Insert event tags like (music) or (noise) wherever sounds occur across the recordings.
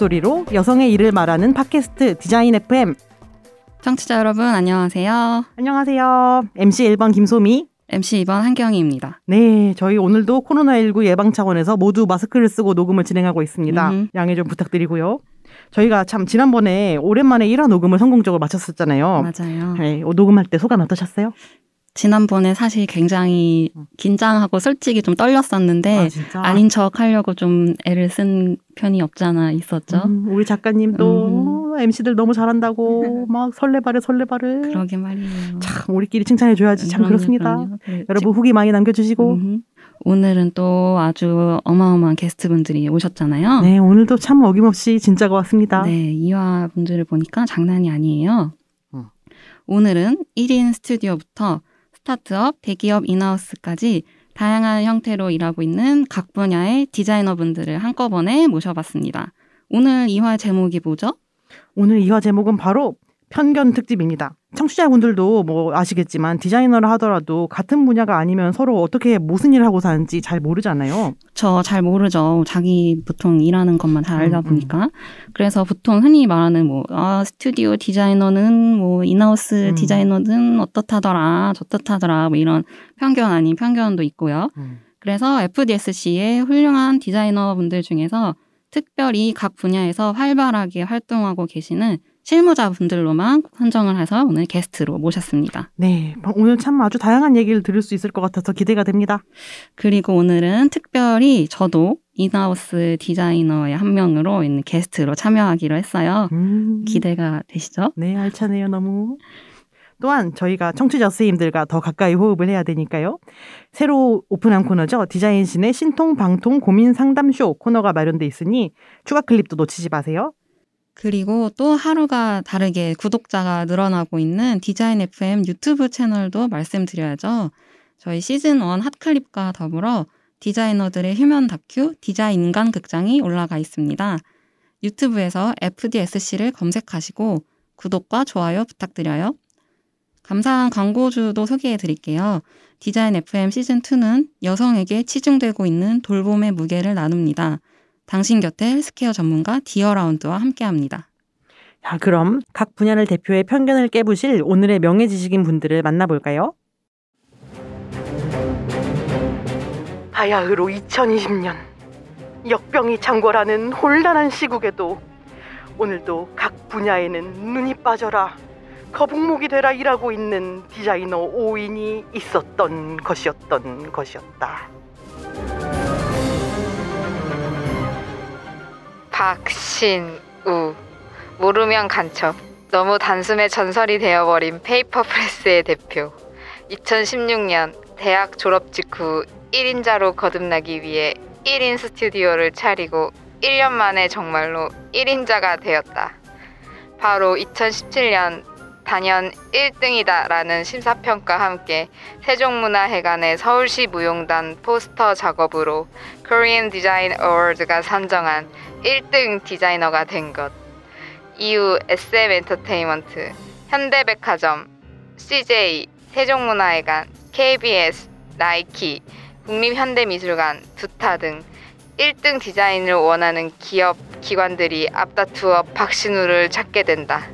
목소리로 여성의 일을 말하는 팟캐스트 디자인 FM. 청취자 여러분 안녕하세요. 안녕하세요. MC 1번 김소미. MC 2번 한경희입니다. 네, 저희 오늘도 코로나19 예방 차원에서 모두 마스크를 쓰고 녹음을 진행하고 있습니다. 음흠. 양해 좀 부탁드리고요. 저희가 참 지난번에 오랜만에 1화 녹음을 성공적으로 마쳤었잖아요. 맞아요. 네, 녹음할 때 소감 어떠셨어요? 지난번에 사실 굉장히 긴장하고 솔직히 좀 떨렸었는데 진짜. 아닌 척 하려고 좀 애를 쓴 편이 없잖아 있었죠. 음, 우리 작가님도 MC들 너무 잘한다고 막 설레발에 설레발을. 그러게 말이에요. 참 우리끼리 칭찬해 줘야지 참 그럼요, 그렇습니다. 그럼요. 네, 여러분 후기 많이 남겨주시고. 음흠. 오늘은 또 아주 어마어마한 게스트분들이 오셨잖아요. 네, 오늘도 참 어김없이 진짜가 왔습니다. 네, 이화 분들을 보니까 장난이 아니에요. 음. 오늘은 1인 스튜디오부터 스타트업, 대기업 인하우스까지 다양한 형태로 일하고 있는 각 분야의 디자이너 분들을 한꺼번에 모셔봤습니다. 오늘 이화 제목이 뭐죠? 오늘 이화 제목은 바로 편견 특집입니다. 청취자분들도 뭐 아시겠지만 디자이너를 하더라도 같은 분야가 아니면 서로 어떻게 무슨 일을 하고 사는지 잘 모르잖아요. 저 잘 모르죠. 자기 보통 일하는 것만 잘 알다 음, 음. 보니까. 그래서 보통 흔히 말하는 뭐, 아, 스튜디오 디자이너는 뭐, 인하우스 음. 디자이너는 어떻다더라, 저떻다더라, 뭐 이런 편견 아닌 편견도 있고요. 그래서 FDSC의 훌륭한 디자이너 분들 중에서 특별히 각 분야에서 활발하게 활동하고 계시는 실무자 분들로만 선정을 해서 오늘 게스트로 모셨습니다. 네, 오늘 참 아주 다양한 얘기를 들을 수 있을 것 같아서 기대가 됩니다. 그리고 오늘은 특별히 저도 인하우스 디자이너의 한 명으로 있는 게스트로 참여하기로 했어요. 음, 기대가 되시죠? 네, 알차네요, 너무. 또한 저희가 청취자 선생님들과 더 가까이 호흡을 해야 되니까요. 새로 오픈한 코너죠. 디자인신의 신통 방통 고민 상담쇼 코너가 마련돼 있으니 추가 클립도 놓치지 마세요. 그리고 또 하루가 다르게 구독자가 늘어나고 있는 디자인 FM 유튜브 채널도 말씀드려야죠. 저희 시즌 1 hot clip과 더불어 디자이너들의 휴먼 다큐 디자인 인간 극장이 올라가 있습니다. 유튜브에서 FDSC를 검색하시고 구독과 좋아요 부탁드려요. 감사한 광고주도 소개해 드릴게요. 디자인 FM 시즌 2는 여성에게 치중되고 있는 돌봄의 무게를 나눕니다. 당신 곁에 헬스케어 전문가 디어라운드와 함께합니다. 자, 그럼 각 분야를 대표해 편견을 깨부실 오늘의 명예 지식인 분들을 만나볼까요? 바야흐로 2020년 역병이 창궐하는 혼란한 시국에도 오늘도 각 분야에는 눈이 빠져라 거북목이 되라 일하고 있는 디자이너 5인이 있었던 것이었던 것이었다. 박신우. 모르면 간첩. 너무 단숨에 전설이 되어버린 페이퍼 프레스의 대표. 2016년 대학 졸업 직후 1인자로 거듭나기 위해 1인 스튜디오를 차리고 1년 만에 정말로 1인자가 되었다. 바로 2017년 단연 1등이다라는 심사평가 함께 세종문화회관의 서울시 무용단 포스터 작업으로 Korean Design Award가 선정한 1등 디자이너가 된 것. 이후 SM 엔터테인먼트, 현대백화점, CJ, 세종문화회관, KBS, 나이키, 국립현대미술관, 두타 등 1등 디자인을 원하는 기업, 기관들이 앞다투어 박신우를 찾게 된다.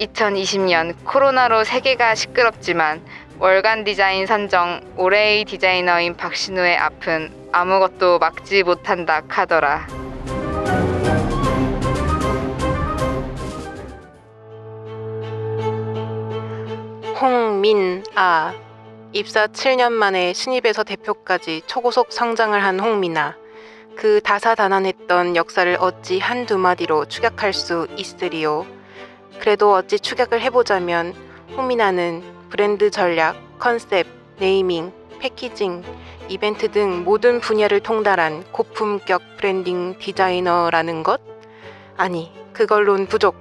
2020년 코로나로 세계가 시끄럽지만 월간 디자인 선정 올해의 디자이너인 박신우의 앞은 아무것도 막지 못한다 카더라. 홍민아 입사 7년 만에 신입에서 대표까지 초고속 성장을 한 홍민아 그 다사다난했던 역사를 어찌 한두 마디로 축약할 수 있으리요 그래도 어찌 축약을 해보자면 홍민아는 브랜드 전략, 컨셉, 네이밍, 패키징, 이벤트 등 모든 분야를 통달한 고품격 브랜딩 디자이너라는 것? 아니, 그걸론 부족.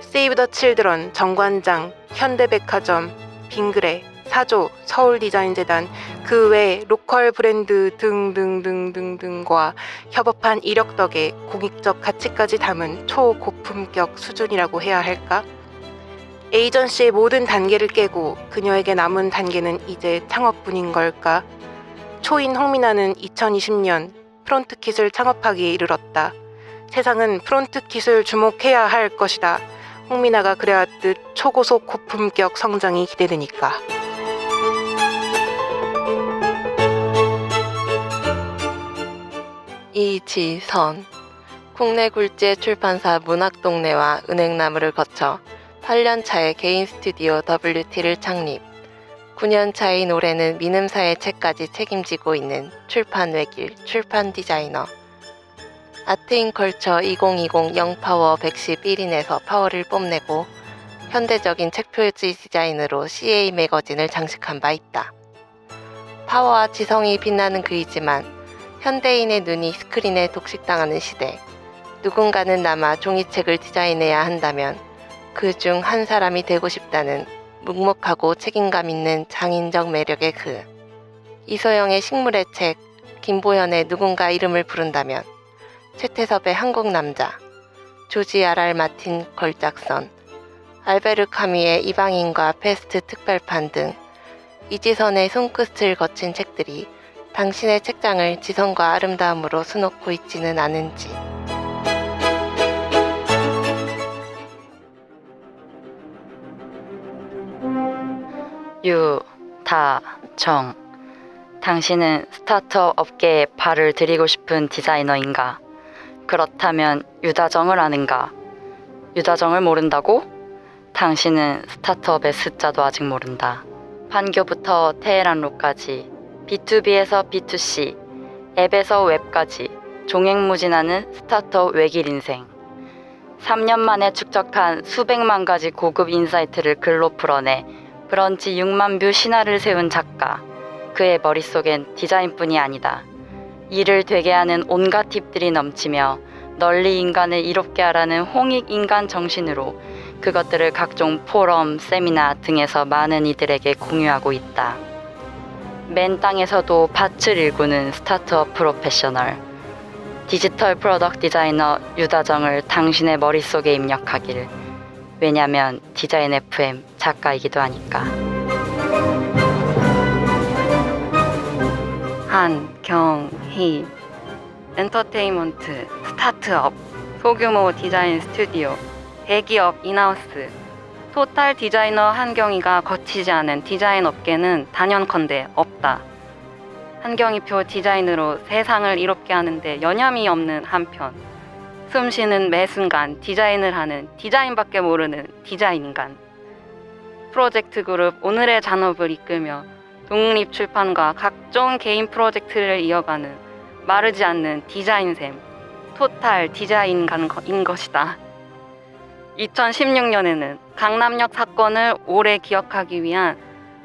세이브 더 칠드런, 정관장, 현대백화점, 빙그레, 사조, 서울디자인재단, 그 외 로컬 브랜드 등등등등등과 협업한 이력 덕에 공익적 가치까지 담은 초고품격 수준이라고 해야 할까? 에이전시의 모든 단계를 깨고 그녀에게 남은 단계는 이제 창업뿐인 걸까? 초인 홍민아는 2020년 프론트킷을 창업하기에 이르렀다. 세상은 프론트킷을 주목해야 할 것이다. 홍미나가 그래왔듯 초고속 고품격 성장이 기대되니까. 이지선. 국내 굴지의 출판사 문학동네와 은행나무를 거쳐 8년 차에 개인 스튜디오 WT를 창립. 9년 차인 올해는 미음사의 책까지 책임지고 있는 출판 외길 출판 디자이너. 아트인컬처 2020 영파워 111인에서 파워를 뽐내고 현대적인 책 표지 디자인으로 CA 매거진을 장식한 바 있다. 파워와 지성이 빛나는 그이지만 현대인의 눈이 스크린에 독식당하는 시대. 누군가는 남아 종이책을 디자인해야 한다면 그 중 한 사람이 되고 싶다는 묵묵하고 책임감 있는 장인적 매력의 그. 이소영의 식물의 책, 김보현의 누군가 이름을 부른다면, 최태섭의 한국 남자, 조지 아랄 마틴 걸작선, 알베르 카미의 이방인과 페스트 특별판 등 이지선의 손끝을 거친 책들이 당신의 책장을 지성과 아름다움으로 수놓고 있지는 않은지. 유, 다, 정. 당신은 스타트업 업계에 발을 들이고 싶은 디자이너인가? 그렇다면 유다정을 아는가? 유다정을 모른다고? 당신은 스타트업의 스 자도 아직 모른다. 판교부터 테헤란로까지 B2B에서 B2C, 앱에서 웹까지 종횡무진하는 스타트업 외길 인생. 3년 만에 축적한 수백만 가지 고급 인사이트를 글로 풀어내 브런치 6만 뷰 신화를 세운 작가. 그의 머릿속엔 디자인뿐이 아니다. 일을 되게 하는 온갖 팁들이 넘치며 널리 인간을 이롭게 하라는 홍익 인간 정신으로 그것들을 각종 포럼, 세미나 등에서 많은 이들에게 공유하고 있다. 맨 땅에서도 밭을 일구는 스타트업 프로페셔널. 디지털 product 디자이너 유다정을 당신의 머릿속에 입력하길. 왜냐면 디자인 FM 작가이기도 하니까. 한경희 엔터테인먼트 스타트업 소규모 디자인 스튜디오 대기업 in-house 토탈 디자이너 한경희가 거치지 않은 디자인 업계는 단연컨대 없다. 한경희표 디자인으로 세상을 이롭게 하는데 여념이 없는 한편 숨 쉬는 매 순간 디자인을 하는 디자인밖에 모르는 디자인 인간 프로젝트 그룹 오늘의 잔업을 이끌며 독립 출판과 각종 개인 프로젝트를 이어가는 마르지 않는 디자인샘 토탈 디자인간인 것이다. 2016년에는 강남역 사건을 오래 기억하기 위한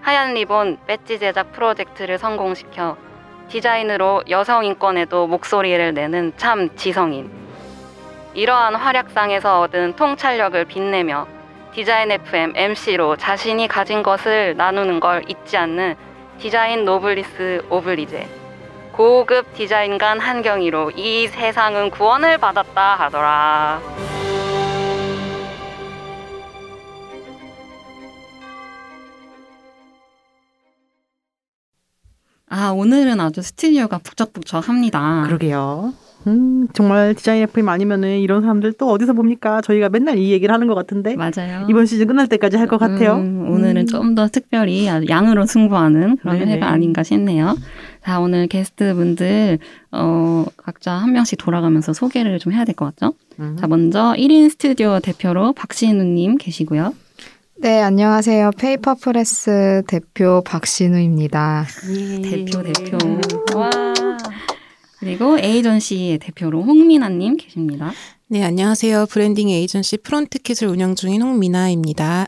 하얀 리본 배지 제작 프로젝트를 성공시켜 디자인으로 여성 인권에도 목소리를 내는 참 지성인. 이러한 활약상에서 얻은 통찰력을 빛내며 디자인 FM MC로 자신이 가진 것을 나누는 걸 잊지 않는 디자인 노블리스 오블리제. 고급 디자인관 한경희로 이 세상은 구원을 받았다 하더라. 아, 오늘은 아주 스튜디오가 북적북적합니다. 그러게요. 음, 정말 디자인 FM 아니면은 이런 사람들 또 어디서 봅니까? 저희가 맨날 이 얘기를 하는 것 같은데. 맞아요. 이번 시즌 끝날 때까지 할 것 같아요. 음, 오늘은 음. 좀더 특별히 양으로 승부하는 그런 네네. 회가 아닌가 싶네요. 자, 오늘 게스트분들, 어, 각자 한 명씩 돌아가면서 소개를 좀 해야 될 것 같죠? 음. 자, 먼저 1인 스튜디오 대표로 박신우님 계시고요. 네, 안녕하세요. 페이퍼 프레스 대표 박신우입니다. 예. 대표, 대표. 와. 그리고 에이전시의 대표로 홍민아 님 계십니다. 네, 안녕하세요. 브랜딩 에이전시 프론트킷을 운영 중인 홍민아입니다.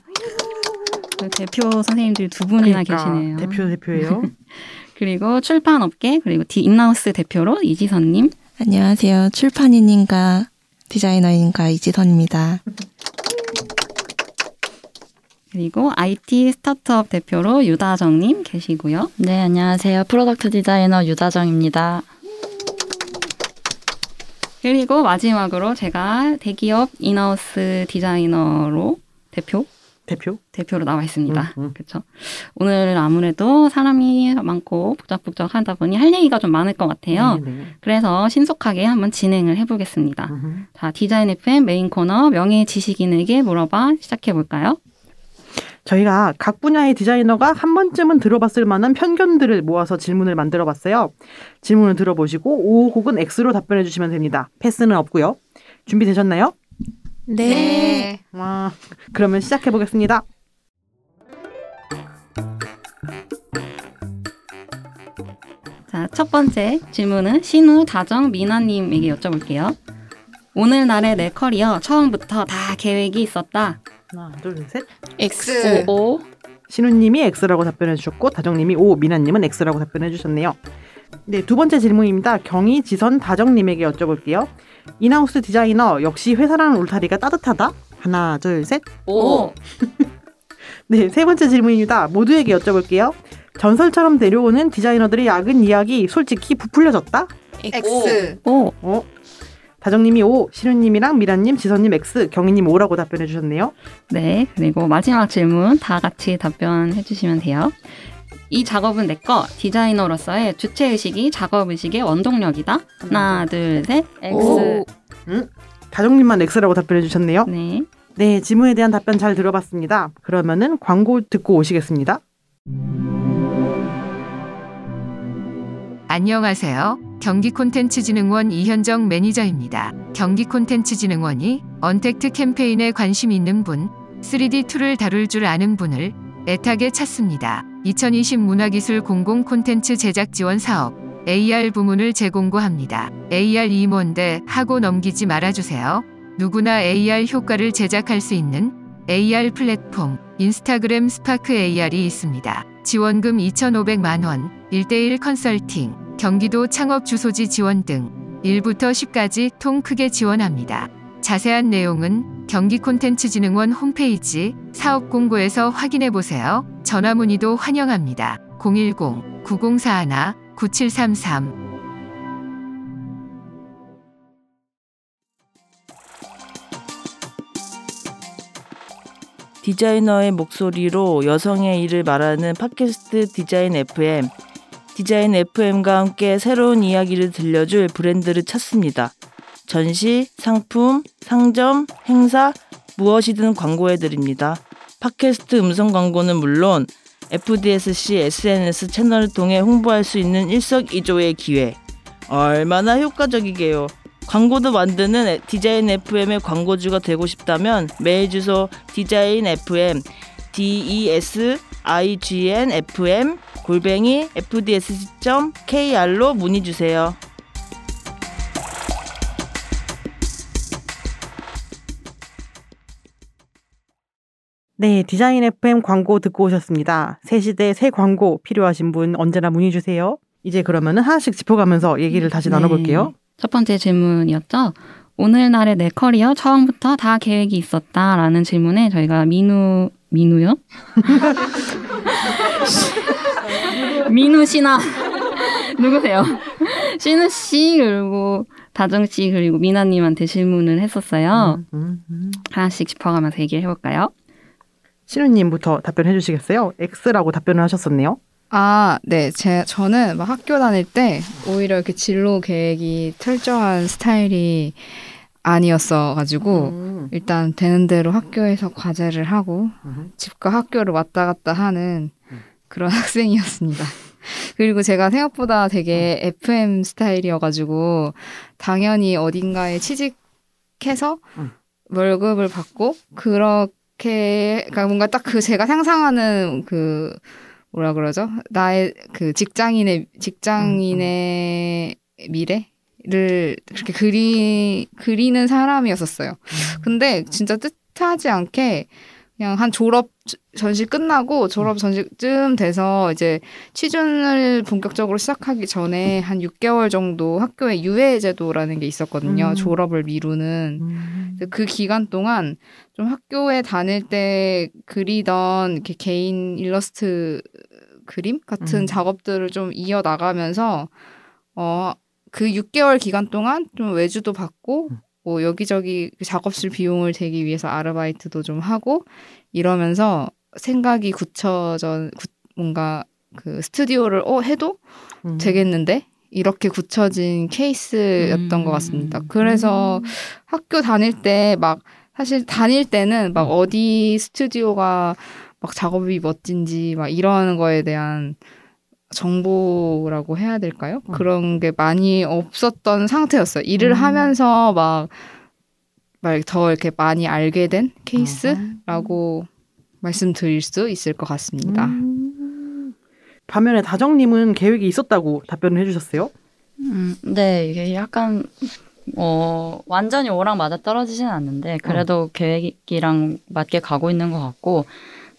그 대표 선생님들이 두 분이나 그러니까 계시네요. 대표 대표예요. (laughs) 그리고 출판업계 그리고 디 in-house 대표로 이지선 님. 안녕하세요. 출판인인가 디자이너인가 이지선입니다. 그리고 IT 스타트업 대표로 유다정님 계시고요. 네, 안녕하세요. product 디자이너 유다정입니다. 그리고 마지막으로 제가 대기업 in-house 디자이너로 대표 대표? 대표로 나와 있습니다. 음, 음. 그렇죠. 오늘 아무래도 사람이 많고 복잡복잡하다 보니 할 얘기가 좀 많을 것 같아요. 네, 네. 그래서 신속하게 한번 진행을 해보겠습니다. 음흠. 자, 디자인 FM 메인 코너 명예 지식인에게 물어봐 시작해 볼까요? 저희가 각 분야의 디자이너가 한 번쯤은 들어봤을 만한 편견들을 모아서 질문을 만들어 봤어요. 질문을 들어보시고 O 혹은 X로 답변해 주시면 됩니다. 패스는 없고요. 준비되셨나요? 네. 와, 그러면 시작해 보겠습니다. 자, 첫 번째 질문은 신우 다정 미나님에게 여쭤볼게요. 오늘날의 내 커리어 처음부터 다 계획이 있었다. 하나, 둘, 셋. X. 오, 신우님이 X라고 답변해 주셨고 다정님이 O, 민아님은 X라고 답변해 주셨네요. 네, 두 번째 질문입니다. 경희, 지선, 다정님에게 여쭤볼게요. in-house 디자이너 역시 회사라는 울타리가 따뜻하다. 하나, 둘, 셋. 오, (laughs) 네, 세 번째 질문입니다. 모두에게 여쭤볼게요. 전설처럼 내려오는 디자이너들의 야근 이야기 솔직히 부풀려졌다. X. 오, 어? 다정님이 O, 신우님이랑 미라님, 지선님 X, 경희님 O라고 답변해 주셨네요. 네. 그리고 마지막 질문 다 같이 답변해 주시면 돼요. 이 작업은 내 거. 디자이너로서의 주체 의식이 작업 의식의 원동력이다. 하나, 둘, 셋. X. 다정님만 X라고 답변해 주셨네요. 네. 네, 질문에 대한 답변 잘 들어봤습니다. 그러면은 광고 듣고 오시겠습니다. 안녕하세요. 경기콘텐츠진흥원 이현정 매니저입니다. 경기콘텐츠진흥원이 언택트 캠페인에 관심 있는 분, 3D tool을 다룰 줄 아는 분을 애타게 찾습니다. 2020 문화기술 공공 콘텐츠 제작 지원 사업 AR 부문을 재공고합니다. AR 이 뭔데 하고 넘기지 말아주세요. 누구나 AR 효과를 제작할 수 있는 AR 플랫폼 인스타그램 스파크 AR이 있습니다. 지원금 2,500만 원, 1대1 컨설팅, 경기도 창업 주소지 지원 등 1부터 10까지 통 크게 지원합니다. 자세한 내용은 경기콘텐츠진흥원 홈페이지 사업 공고에서 확인해 보세요. 전화 문의도 환영합니다. 010-9041-9733 디자이너의 목소리로 여성의 일을 말하는 팟캐스트 디자인 FM. 디자인 FM과 함께 새로운 이야기를 들려줄 브랜드를 찾습니다. 전시, 상품, 상점, 행사, 무엇이든 광고해드립니다. 팟캐스트 음성 광고는 물론 FDSC SNS 채널을 통해 홍보할 수 있는 일석이조의 기회. 얼마나 효과적이게요. 광고도 만드는 디자인 FM의 광고주가 되고 싶다면 메일 주소 디자인 FM d e s i g n f m 골뱅이 fds.kr로 문의 주세요. 네, 디자인 FM 광고 듣고 오셨습니다. 새 시대 새 광고 필요하신 분 언제나 문의 주세요. 이제 그러면은 하나씩 짚어가면서 얘기를 다시 네. 나눠볼게요. 첫 번째 질문이었죠. 오늘날의 내 커리어 처음부터 다 계획이 있었다라는 질문에 저희가 민우 민우요? 민우 씨나 누구세요? 신우 씨 그리고 다정 씨 그리고 미나님한테 질문을 했었어요. 음, 음. 하나씩 짚어가면서 얘기를 해볼까요? 신우님부터 답변해 주시겠어요? X라고 답변을 하셨었네요. 아, 네. 제, 저는 막 학교 다닐 때 오히려 이렇게 진로 계획이 철저한 스타일이 아니었어가지고 음. 일단 되는 대로 학교에서 과제를 하고 음. 집과 학교를 왔다 갔다 하는 음. 그런 (laughs) 학생이었습니다. 그리고 제가 생각보다 되게 FM 스타일이어가지고 당연히 어딘가에 취직해서 음. 월급을 받고 그렇게 그러니까 뭔가 딱 그 제가 상상하는 그 뭐라 그러죠? 나의 그 직장인의 직장인의 미래 를 그렇게 그리 그리는 사람이었었어요. 근데 진짜 뜻하지 않게 그냥 한 졸업 전시 끝나고 졸업 전시쯤 돼서 이제 취준을 본격적으로 시작하기 전에 한 6개월 정도 학교에 유예 제도라는 게 있었거든요. 음. 졸업을 미루는. 음. 그 기간 동안 좀 학교에 다닐 때 그리던 이렇게 개인 일러스트 그림 같은 음. 작업들을 좀 이어 나가면서 어 그 6개월 기간 동안 좀 외주도 받고 음. 뭐 여기저기 그 작업실 비용을 대기 위해서 아르바이트도 좀 하고 이러면서 생각이 굳혀져 굳- 뭔가 그 스튜디오를 어 해도 음. 되겠는데 이렇게 굳혀진 케이스였던 것 같습니다. 그래서 학교 다닐 때 막 사실 다닐 때는 막 어디 스튜디오가 막 작업이 멋진지 막 이런 거에 대한 정보라고 해야 될까요? 음. 그런 게 많이 없었던 상태였어요. 일을 음. 하면서 막, 막 더 이렇게 많이 알게 된 아. 케이스라고 말씀드릴 수 있을 것 같습니다. 음. 반면에 다정님은 계획이 있었다고 답변을 해주셨어요. 음, 네, 이게 약간 어 완전히 오랑 맞아 떨어지진 않는데 그래도 계획이랑 맞게 가고 있는 것 같고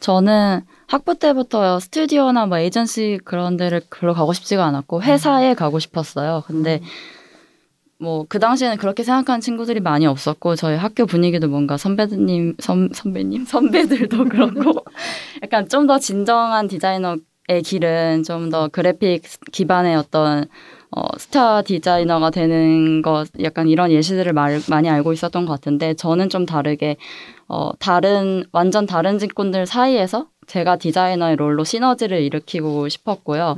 저는 학부 때부터 스튜디오나 뭐 에이전시 그런 데를 별로 가고 싶지가 않았고 회사에 가고 싶었어요. 근데 뭐그 당시에는 그렇게 생각하는 친구들이 많이 없었고 저희 학교 분위기도 뭔가 선배님 선, 선배님? (laughs) 선배들도 그렇고 (laughs) 약간 좀 더 진정한 디자이너의 길은 좀 더 그래픽 기반의 어떤 어, 스타 디자이너가 되는 것 약간 이런 예시들을 말, 많이 알고 있었던 것 같은데 저는 좀 다르게 어, 다른 완전 다른 직군들 사이에서 제가 디자이너의 롤로 시너지를 일으키고 싶었고요.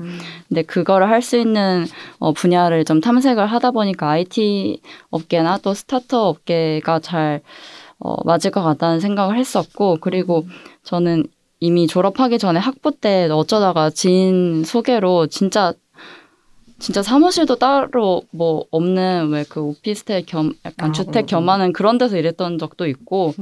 근데 그거를 할 수 있는 어, 분야를 좀 탐색을 하다 보니까 IT 업계나 또 스타트업 업계가 잘 어, 맞을 것 같다는 생각을 했었고 그리고 저는 이미 졸업하기 전에 학부 때 어쩌다가 지인 소개로 진짜 진짜 사무실도 따로 뭐 없는 왜 그 오피스텔 겸 약간 아, 주택 어, 겸하는 그런 데서 일했던 적도 있고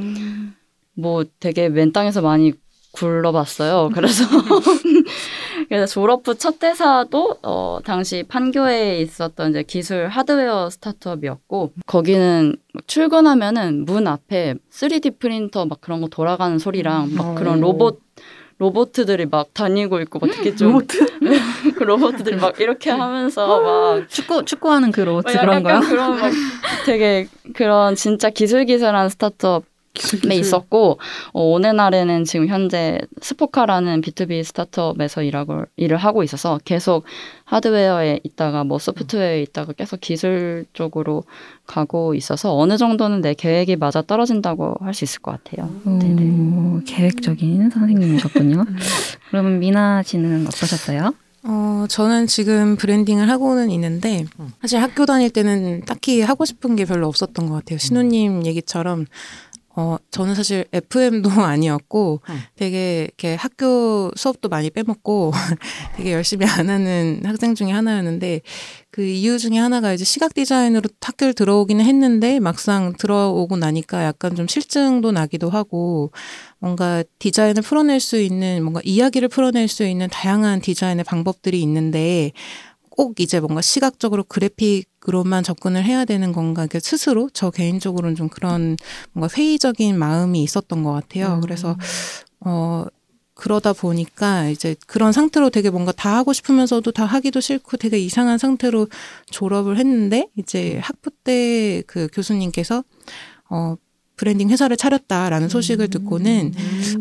뭐 되게 맨 땅에서 많이 굴러봤어요. 그래서 (laughs) 그래서 졸업 후 첫 대사도 어 당시 판교에 있었던 이제 기술 하드웨어 스타트업이었고 거기는 막 출근하면은 문 앞에 3D 프린터 막 그런 거 돌아가는 소리랑 막 그런 어. 로봇 로봇들이 막 다니고 있고 막 되게 좀 로봇? (laughs) 그 로봇들이 막 이렇게 하면서 막 축구 축구하는 그 로봇 뭐 그런 거요? 그런 막 되게 그런 진짜 기술기술한 스타트업 에 있었고 어, 오늘날에는 지금 현재 스포카라는 B2B 스타트업에서 일하고 일을 하고 있어서 계속 하드웨어에 있다가 뭐 소프트웨어에 있다가 계속 기술 쪽으로 가고 있어서 어느 정도는 내 계획이 맞아 떨어진다고 할 수 있을 것 같아요. 오, 계획적인 선생님이셨군요. 그러면 미나 씨는 어떠셨어요? 어, 저는 지금 브랜딩을 하고는 있는데, 사실 학교 다닐 때는 딱히 하고 싶은 게 별로 없었던 것 같아요. 신우님 얘기처럼, 어, 저는 사실 FM도 (laughs) 아니었고, 음. 되게 이렇게 학교 수업도 많이 빼먹고, (laughs) 되게 열심히 안 하는 학생 중에 하나였는데, 그 이유 중에 하나가 이제 시각 디자인으로 학교를 들어오기는 했는데, 막상 들어오고 나니까 약간 좀 실증도 나기도 하고, 뭔가 디자인을 풀어낼 수 있는, 뭔가 이야기를 풀어낼 수 있는 다양한 디자인의 방법들이 있는데, 꼭 이제 뭔가 시각적으로 그래픽 으로만 접근을 해야 되는 건가, 그러니까 스스로 저 개인적으로는 좀 그런 뭔가 회의적인 마음이 있었던 것 같아요. 그래서, 어, 그러다 보니까 이제 그런 상태로 되게 뭔가 다 하고 싶으면서도 다 하기도 싫고 되게 이상한 상태로 졸업을 했는데 이제 학부 때 그 교수님께서 어 브랜딩 회사를 차렸다라는 소식을 듣고는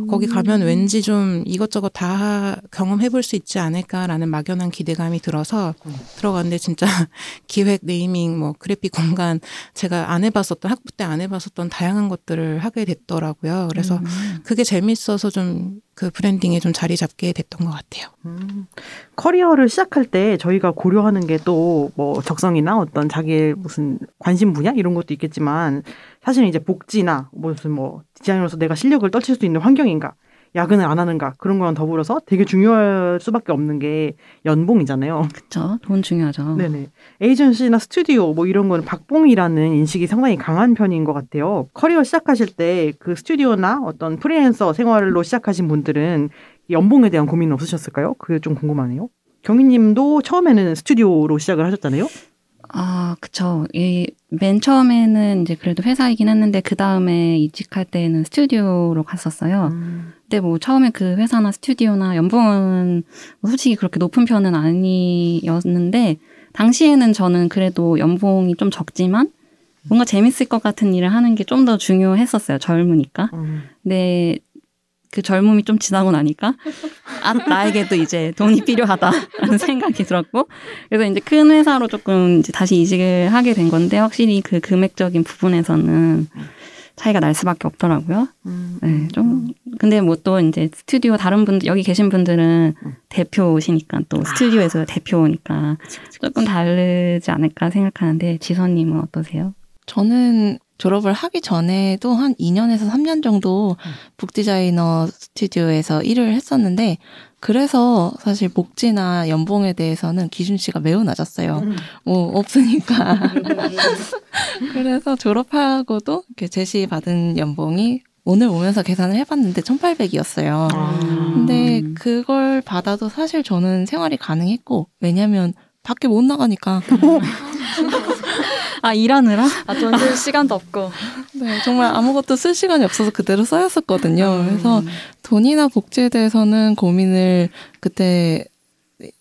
거기 가면 왠지 좀 이것저것 다 경험해 볼 수 있지 않을까라는 막연한 기대감이 들어서 들어갔는데 진짜 (laughs) 기획, 네이밍, 뭐 그래픽 공간 제가 안 해봤었던 학부 때 안 해봤었던 다양한 것들을 하게 됐더라고요. 그래서 그게 재밌어서 좀 그 브랜딩에 좀 자리 잡게 됐던 것 같아요. 음. 커리어를 시작할 때 저희가 고려하는 게 또 뭐 적성이나 어떤 자기의 무슨 관심 분야 이런 것도 있겠지만 사실은 이제 복지나 무슨 뭐 디자이너로서 내가 실력을 떨칠 수 있는 환경인가 야근을 안 하는가 그런 거랑 더불어서 되게 중요할 수밖에 없는 게 연봉이잖아요. (laughs) 그렇죠. 돈 중요하죠. 네네. 에이전시나 스튜디오 뭐 이런 거는 박봉이라는 인식이 상당히 강한 편인 것 같아요. 커리어 시작하실 때 그 스튜디오나 어떤 프리랜서 생활로 시작하신 분들은 연봉에 대한 고민은 없으셨을까요? 그게 좀 궁금하네요. 경희님도 처음에는 스튜디오로 시작을 하셨잖아요. 아, 그쵸. 이, 맨 처음에는 이제 그래도 회사이긴 했는데, 그 다음에 이직할 때는 스튜디오로 갔었어요. 음. 근데 뭐 처음에 그 회사나 스튜디오나 연봉은 뭐 솔직히 그렇게 높은 편은 아니었는데, 당시에는 저는 그래도 연봉이 좀 적지만, 뭔가 재밌을 것 같은 일을 하는 게 좀 더 중요했었어요. 젊으니까. 음. 근데 그 젊음이 좀 지나고 나니까 아 나에게도 이제 돈이 필요하다라는 생각이 들었고 그래서 이제 큰 회사로 조금 이제 다시 이직을 하게 된 건데 확실히 그 금액적인 부분에서는 차이가 날 수밖에 없더라고요. 음. 네, 좀 근데 뭐 또 이제 스튜디오 다른 분들 여기 계신 분들은 대표시니까 또 스튜디오에서 대표니까 조금 다르지 않을까 생각하는데 지선님은 어떠세요? 저는 졸업을 하기 전에도 한 2년에서 3년 정도 북디자이너 스튜디오에서 일을 했었는데 그래서 사실 복지나 연봉에 대해서는 기준치가 매우 낮았어요. 뭐 없으니까. (laughs) 그래서 졸업하고도 이렇게 제시 받은 연봉이 오늘 오면서 계산을 해봤는데 1,800이었어요. 아. 근데 그걸 받아도 사실 저는 생활이 가능했고 왜냐면 밖에 못 나가니까 (laughs) 아 일하느라? 아, 돈 쓸 시간도 없고. (laughs) 네, 정말 아무것도 쓸 시간이 없어서 그대로 써였었거든요. 그래서 돈이나 복지에 대해서는 고민을 그때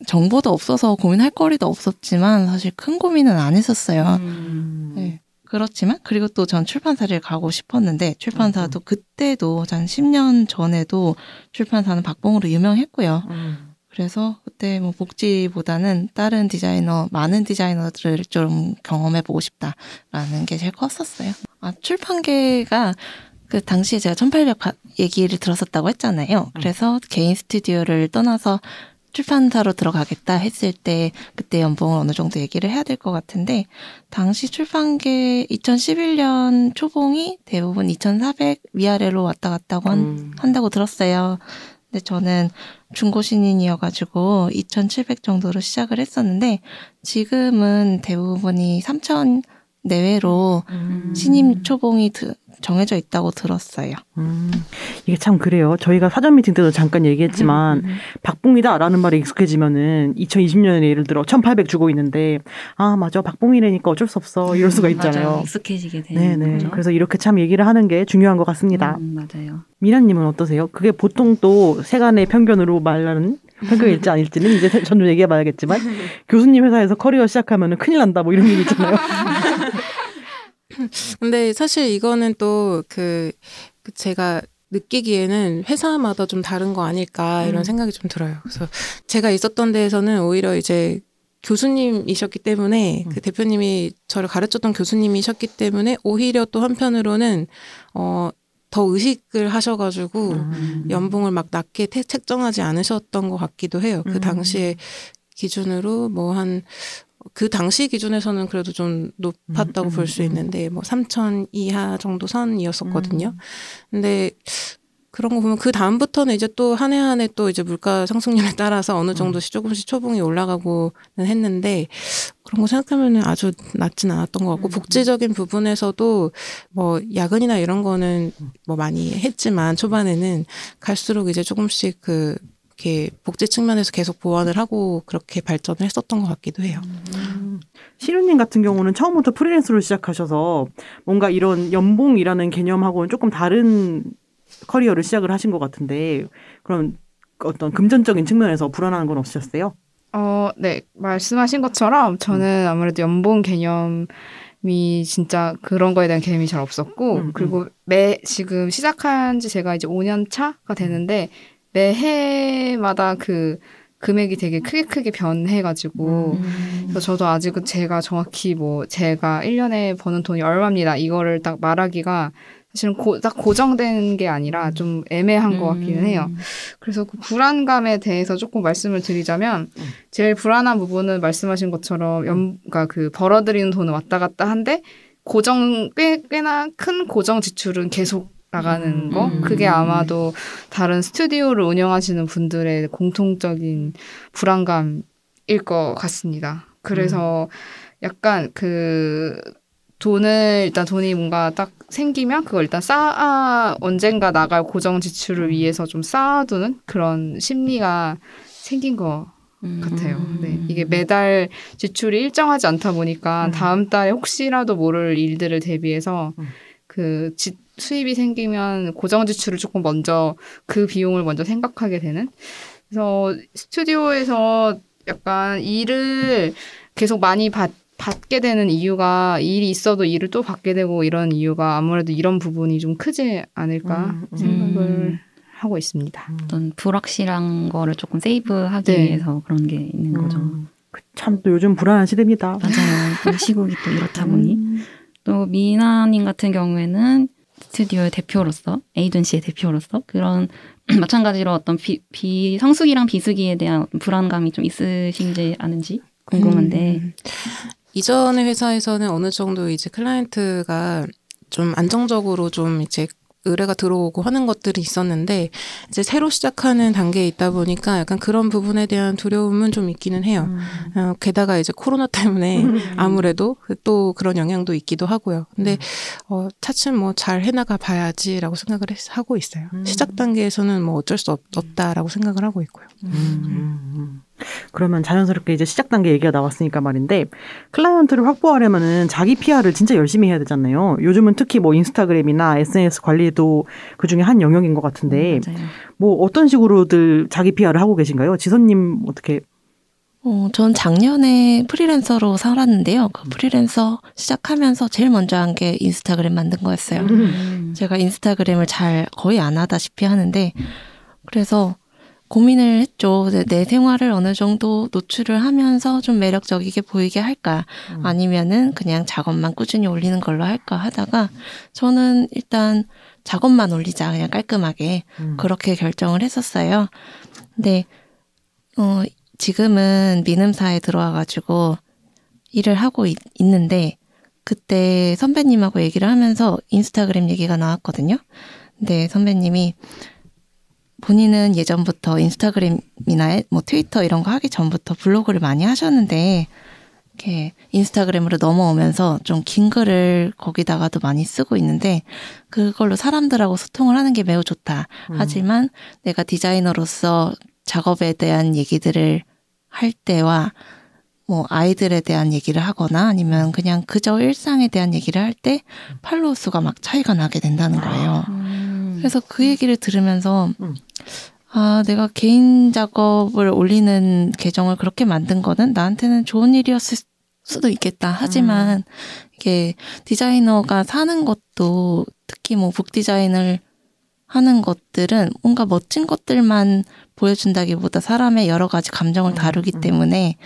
정보도 없어서 고민할 거리도 없었지만 사실 큰 고민은 안 했었어요. 네. 그렇지만 그리고 또 전 출판사를 가고 싶었는데 출판사도 그때도 한 10년 전에도 출판사는 박봉으로 유명했고요. 그래서 그때 뭐 복지보다는 다른 디자이너, 많은 디자이너들을 좀 경험해보고 싶다라는 게 제일 컸었어요. 아, 출판계가 그 당시에 제가 1800 얘기를 들었었다고 했잖아요. 그래서 개인 스튜디오를 떠나서 출판사로 들어가겠다 했을 때 그때 연봉을 어느 정도 얘기를 해야 될 것 같은데 당시 출판계 2011년 초봉이 대부분 2,400 위아래로 왔다 갔다 한, 음. 한다고 들었어요. 근데 저는 중고 신인이어가지고 2,700 정도로 시작을 했었는데 지금은 대부분이 3,000 내외로 신임 초봉이 드- 정해져 있다고 들었어요. 음, 이게 참 그래요. 저희가 사전 미팅 때도 잠깐 얘기했지만 박봉이다라는 말에 익숙해지면은 2020년에 예를 들어 1,800 주고 있는데 아 맞아 박봉이라니까 어쩔 수 없어 이럴 수가 있잖아요. 맞아요. 익숙해지게 되는 네네. 거죠. 그래서 이렇게 참 얘기를 하는 게 중요한 것 같습니다. 음, 맞아요. 미나님은 어떠세요? 그게 보통 또 세간의 편견으로 말하는 편견일지 아닐지는 이제 전좀 얘기해봐야겠지만 (laughs) 교수님 회사에서 커리어 시작하면은 큰일 난다 뭐 이런 얘기 있잖아요. (laughs) (laughs) 근데 사실 이거는 또그 제가 느끼기에는 회사마다 좀 다른 거 아닐까 이런 음. 생각이 좀 들어요. 그래서 제가 있었던 데에서는 오히려 이제 교수님이셨기 때문에 그 대표님이 저를 가르쳤던 교수님이셨기 때문에 오히려 또 한편으로는 어 더 의식을 하셔가지고 음. 연봉을 막 낮게 태- 책정하지 않으셨던 것 같기도 해요. 그 음. 당시에 기준으로 뭐 한 그 당시 기준에서는 그래도 좀 높았다고 음, 볼수 음, 있는데 뭐 3천 이하 정도 선이었었거든요. 음. 근데 그런 거 보면 그 다음부터는 이제 또 한 해 한 해 또 이제 물가 상승률에 (laughs) 따라서 어느 정도씩 조금씩 초봉이 올라가고는 했는데 그런 거 생각하면은 아주 낮진 않았던 것 같고 복지적인 부분에서도 뭐 야근이나 이런 거는 뭐 많이 했지만 초반에는 갈수록 이제 조금씩 그 이렇게 복지 측면에서 계속 보완을 하고 그렇게 발전을 했었던 것 같기도 해요. 시루님 같은 경우는 처음부터 프리랜서로 시작하셔서 뭔가 이런 연봉이라는 개념하고는 조금 다른 커리어를 시작을 하신 것 같은데 그럼 어떤 금전적인 측면에서 불안한 건 없으셨어요? 어, 네. 말씀하신 것처럼 저는 아무래도 연봉 개념 이 진짜 그런 거에 대한 개념이 잘 없었고, 음, 그리고 매, 지금 시작한 지 제가 이제 5년 차가 되는데, 매해마다 그 금액이 되게 크게 크게 변해가지고, 그래서 저도 아직은 제가 정확히 뭐, 제가 1년에 버는 돈이 얼마입니다. 이거를 딱 말하기가 사실은 고, 딱 고정된 게 아니라 좀 애매한 것 같기는 해요. 그래서 그 불안감에 대해서 조금 말씀을 드리자면 제일 불안한 부분은 말씀하신 것처럼 연, 그러니까 그 벌어들이는 돈은 왔다 갔다 한데 고정 꽤 꽤나 큰 고정 지출은 계속 나가는 거 음. 그게 아마도 다른 스튜디오를 운영하시는 분들의 공통적인 불안감일 것 같습니다. 그래서 약간 그 돈을 일단 돈이 뭔가 딱 생기면 그걸 일단 쌓아 언젠가 나갈 고정 지출을 위해서 좀 쌓아두는 그런 심리가 생긴 것 음. 같아요. 네. 이게 매달 지출이 일정하지 않다 보니까 음. 다음 달에 혹시라도 모를 일들을 대비해서 음. 그 지, 수입이 생기면 고정 지출을 조금 먼저 그 비용을 먼저 생각하게 되는. 그래서 스튜디오에서 약간 일을 계속 많이 받, 받게 되는 이유가 일이 있어도 일을 또 받게 되고 이런 이유가 아무래도 이런 부분이 좀 크지 않을까 음, 음. 생각을 하고 있습니다. 어떤 불확실한 거를 조금 세이브하기 네. 위해서 그런 게 있는 거죠. 음. 참또 요즘 불안한 시대입니다. 맞아요. 또 시국이 또 이렇다 보니. 음. 또 미나님 같은 경우에는 스튜디오의 대표로서 에이전시의 대표로서 그런 (clears throat) 마찬가지로 어떤 비, 비 성수기랑 비수기에 대한 불안감이 좀 있으신지 않은지 궁금한데 음. 이전의 회사에서는 어느 정도 이제 클라이언트가 좀 안정적으로 좀 이제 의뢰가 들어오고 하는 것들이 있었는데 이제 새로 시작하는 단계에 있다 보니까 약간 그런 부분에 대한 두려움은 좀 있기는 해요. 음. 어, 게다가 이제 코로나 때문에 아무래도 또 그런 영향도 있기도 하고요. 근데 어, 차츰 뭐 잘 해나가 봐야지라고 생각을 했- 하고 있어요. 음. 시작 단계에서는 뭐 어쩔 수 없, 없다라고 생각을 하고 있고요. 음, 음, 음. 그러면 자연스럽게 이제 시작 단계 얘기가 나왔으니까 말인데 클라이언트를 확보하려면은 자기 PR을 진짜 열심히 해야 되잖아요. 요즘은 특히 뭐 인스타그램이나 SNS 관리도 그 중에 한 영역인 것 같은데 맞아요. 뭐 어떤 식으로들 자기 PR을 하고 계신가요? 지선님 어떻게? 어, 전 작년에 프리랜서로 살았는데요. 그 프리랜서 시작하면서 제일 먼저 한 게 인스타그램 만든 거였어요. 음. 제가 인스타그램을 잘 거의 안 하다시피 하는데 그래서 고민을 했죠. 내, 내 생활을 어느 정도 노출을 하면서 좀 매력적이게 보이게 할까 음. 아니면은 그냥 작업만 꾸준히 올리는 걸로 할까 하다가 저는 일단 작업만 올리자 그냥 깔끔하게 음. 그렇게 결정을 했었어요. 근데 어 지금은 미음사에 들어와가지고 일을 하고 있, 있는데 그때 선배님하고 얘기를 하면서 인스타그램 얘기가 나왔거든요. 근데 선배님이 본인은 예전부터 인스타그램이나 뭐 트위터 이런 거 하기 전부터 블로그를 많이 하셨는데 이렇게 인스타그램으로 넘어오면서 좀 긴 글을 거기다가도 많이 쓰고 있는데 그걸로 사람들하고 소통을 하는 게 매우 좋다. 음. 하지만 내가 디자이너로서 작업에 대한 얘기들을 할 때와 뭐 아이들에 대한 얘기를 하거나 아니면 그냥 그저 일상에 대한 얘기를 할 때 팔로우 수가 막 차이가 나게 된다는 거예요. 음. 그래서 그 얘기를 들으면서 음. 아, 내가 개인 작업을 올리는 계정을 그렇게 만든 거는 나한테는 좋은 일이었을 수도 있겠다. 하지만 이게 디자이너가 사는 것도 특히 뭐 북 디자인을 하는 것들은 뭔가 멋진 것들만 보여준다기보다 사람의 여러 가지 감정을 음, 다루기 음. 때문에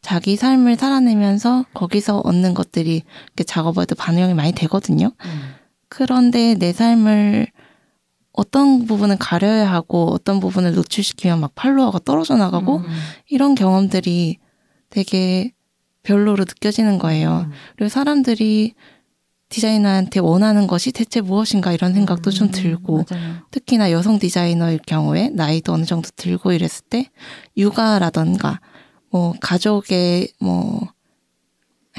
자기 삶을 살아내면서 거기서 얻는 것들이 작업에도 반영이 많이 되거든요. 음. 그런데 내 삶을 어떤 부분은 가려야 하고 어떤 부분을 노출시키면 막 팔로워가 떨어져 나가고 음. 이런 경험들이 되게 별로로 느껴지는 거예요. 음. 그리고 사람들이 디자이너한테 원하는 것이 대체 무엇인가 이런 생각도 좀 음, 들고 맞아요. 특히나 여성 디자이너일 경우에 나이도 어느 정도 들고 이랬을 때 육아라던가 뭐 가족의 뭐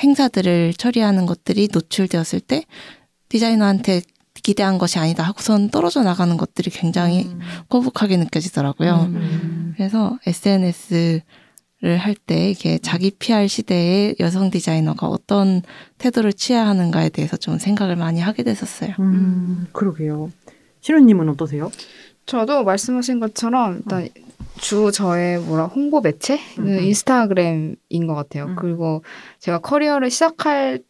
행사들을 처리하는 것들이 노출되었을 때 디자이너한테 기대한 것이 아니다 하고선 떨어져 나가는 것들이 굉장히 음. 거북하게 느껴지더라고요. 음. 그래서 SNS를 할 때 이게 자기 PR 시대에 여성 디자이너가 어떤 태도를 취해야 하는가에 대해서 좀 생각을 많이 하게 됐었어요. 음, 그러게요. 신우님은 어떠세요? 저도 말씀하신 것처럼 일단 주 저의 뭐라 홍보 매체는 음, 음. 인스타그램인 것 같아요. 음. 그리고 제가 커리어를 시작할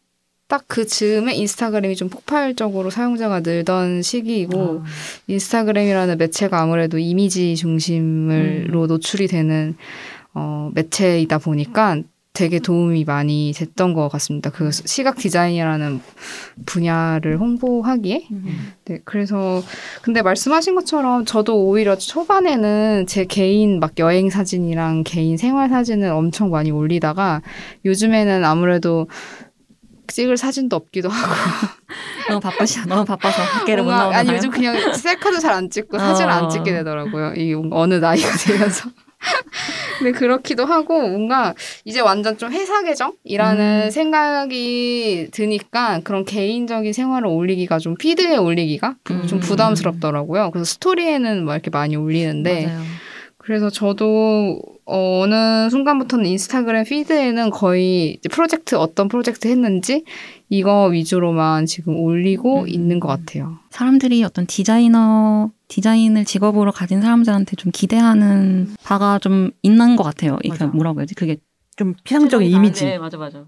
딱 그 즈음에 인스타그램이 좀 폭발적으로 사용자가 늘던 시기이고 아, 인스타그램이라는 매체가 아무래도 이미지 중심으로 노출이 되는 어, 매체이다 보니까 되게 도움이 많이 됐던 것 같습니다. 그 시각 디자인이라는 분야를 홍보하기에. 네, 그래서 근데 말씀하신 것처럼 저도 오히려 초반에는 제 개인 막 여행 사진이랑 개인 생활 사진을 엄청 많이 올리다가 요즘에는 아무래도 찍을 사진도 없기도 하고 (laughs) 너무 바쁘시 너무 바빠서 밖에를 못 나오나요? 아니 요즘 그냥 셀카도 잘 안 찍고 사진을 어. 안 찍게 되더라고요. 이 어느 나이가 되면서. (laughs) 근데 그렇기도 하고 뭔가 이제 완전 좀 회사 계정이라는 음. 생각이 드니까 그런 개인적인 생활을 올리기가 좀 피드에 올리기가 부- 좀 음. 부담스럽더라고요. 그래서 스토리에는 막 이렇게 많이 올리는데 맞아요. 그래서 저도 어느 순간부터는 인스타그램 피드에는 거의 이제 프로젝트 어떤 프로젝트 했는지 이거 위주로만 지금 올리고 음. 있는 것 같아요. 사람들이 어떤 디자이너 디자인을 직업으로 가진 사람들한테 좀 기대하는 바가 좀 있는 것 같아요. 이게 맞아. 뭐라고 해야지? 그게 좀 피상적인 이미지. 네, 맞아 맞아.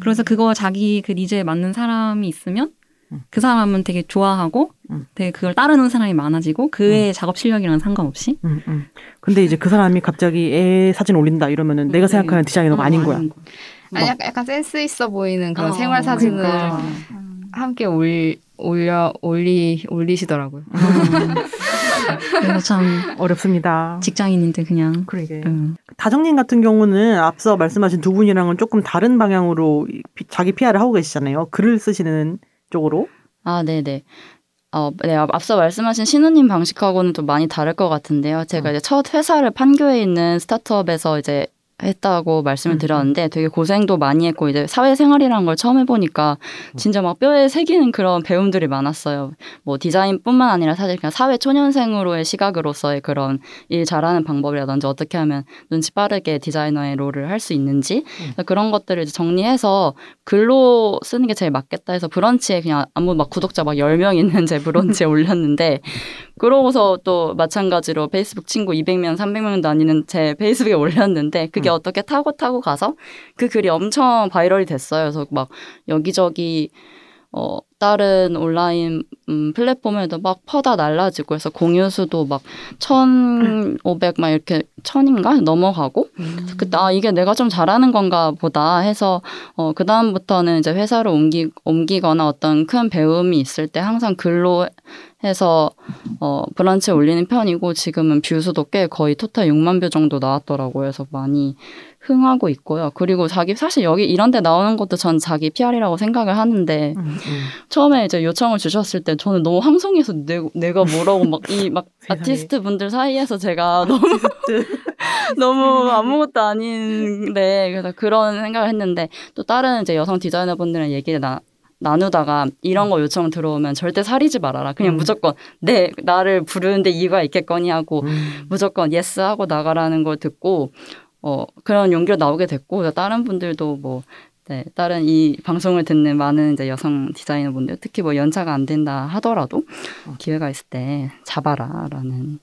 그래서 그거 자기 그 니즈에 맞는 사람이 있으면 음. 그 사람은 되게 좋아하고 음. 되게 그걸 따르는 사람이 많아지고 그의 작업 실력이랑 상관없이 음, 음. 근데 이제 그 사람이 갑자기 애 사진 올린다 이러면은 내가 네. 생각하는 디자이너가 아닌 거야. 아니 약간, 약간 센스 있어 보이는 그런 어, 생활 사진을 그러니까. 함께 올, 올려 올리 올리시더라고요. 그래서 참 어렵습니다. 직장인인데 그냥 그러게. 음. 다정님 같은 경우는 앞서 말씀하신 두 분이랑은 조금 다른 방향으로 자기 PR을 하고 계시잖아요. 글을 쓰시는 쪽으로. 아, 네네. 어, 네, 앞- 앞서 말씀하신 신우님 방식하고는 좀 많이 다를 것 같은데요. 제가 이제 첫 회사를 판교에 있는 스타트업에서 이제 했다고 말씀을 음, 드렸는데 되게 고생도 많이 했고 이제 사회생활이라는 걸 처음 해보니까 진짜 막 뼈에 새기는 그런 배움들이 많았어요. 뭐 디자인뿐만 아니라 사실 그냥 사회 초년생으로의 시각으로서의 그런 일 잘하는 방법이라든지 어떻게 하면 눈치 빠르게 디자이너의 role을 할 수 있는지 그런 것들을 정리해서 글로 쓰는 게 제일 맞겠다 해서 브런치에 그냥 아무 막 구독자 막 10명 있는 제 브런치에 (laughs) 올렸는데 그러고서 또 마찬가지로 페이스북 친구 200명, 300명 다니는 제 페이스북에 올렸는데 그게 어떻게 타고 타고 가서 그 글이 엄청 viral이 됐어요. 그래서 막 여기저기 어 다른 온라인 음, 플랫폼에도 막 퍼다 날라지고 해서 공유 수도 막1,500막 이렇게 천인가 넘어가고 그래서 그때 아 이게 내가 좀 잘하는 건가 보다 해서 어 그다음부터는 이제 회사를 옮기 옮기거나 어떤 큰 배움이 있을 때 항상 글로 해서 어 브런치에 올리는 편이고 지금은 view 수도 꽤 거의 total 6만 view 정도 나왔더라고요. 그래서 많이 흥하고 있고요. 그리고 자기 사실 여기 이런 데 나오는 것도 전 자기 PR이라고 생각을 하는데 음, 음. 처음에 이제 요청을 주셨을 때 저는 너무 황송해서 내, 내가 뭐라고 막 이 막. (laughs) 아티스트 분들 사이에서 제가 너무 (laughs) 너무 아무것도 아닌데 그래서 그런 생각을 했는데 또 다른 이제 여성 디자이너 분들이랑 얘기를 나 나누다가 이런 거 요청 들어오면 절대 사리지 말아라. 그냥 음. 무조건 네 나를 부르는데 이유가 있겠거니 하고 음. 무조건 yes 하고 나가라는 걸 듣고 어 그런 용기로 나오게 됐고 다른 분들도 뭐 네, 다른 이 방송을 듣는 많은 이제 여성 디자이너분들 특히 뭐 연차가 안 된다 하더라도 기회가 있을 때 잡아라라는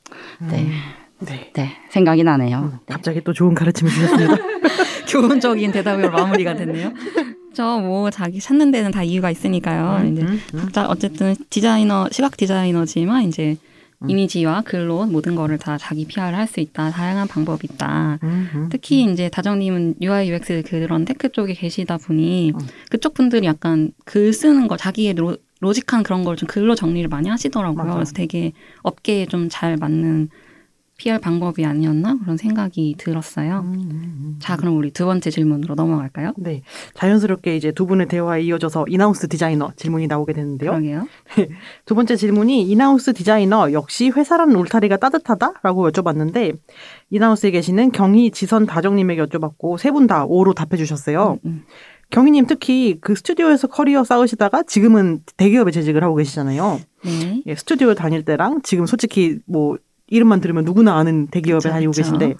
네, 음. 네. 네 생각이 나네요. 음, 갑자기 또 좋은 가르침을 주셨습니다. (laughs) 교훈적인 대답으로 마무리가 됐네요. (laughs) 저뭐 자기 찾는 데는 다 이유가 있으니까요. 이제 음, 음. 각자 어쨌든 디자이너 시각 디자이너지만 이제 음. 이미지와 글로 모든 거를 다 자기 PR을 할 수 있다. 다양한 방법이 있다. 음, 음. 특히 이제 다정님은 UI UX 그런 tech 쪽에 계시다 보니 음. 그쪽 분들이 약간 글 쓰는 거 자기의 로, logic한 그런 걸 좀 글로 정리를 많이 하시더라고요. 맞아. 그래서 되게 업계에 좀 잘 맞는 PR 방법이 아니었나 그런 생각이 들었어요. 음, 음, 음. 자, 그럼 우리 두 번째 질문으로 넘어갈까요? 네. 자연스럽게 이제 두 분의 대화에 이어져서 in-house 디자이너 질문이 나오게 되는데요. 그러게요. 두 번째 질문이 in-house 디자이너 역시 회사란 울타리가 따뜻하다라고 여쭤봤는데 in-house에 계시는 경희, 지선, 다정님에게 여쭤봤고 세 분 다 오로 답해주셨어요. 음, 경희님 특히 그 스튜디오에서 커리어 쌓으시다가 지금은 대기업에 재직을 하고 계시잖아요. 네. 예, 스튜디오 다닐 때랑 지금 솔직히 뭐 이름만 들으면 누구나 아는 대기업에 그쵸, 다니고 그쵸. 계신데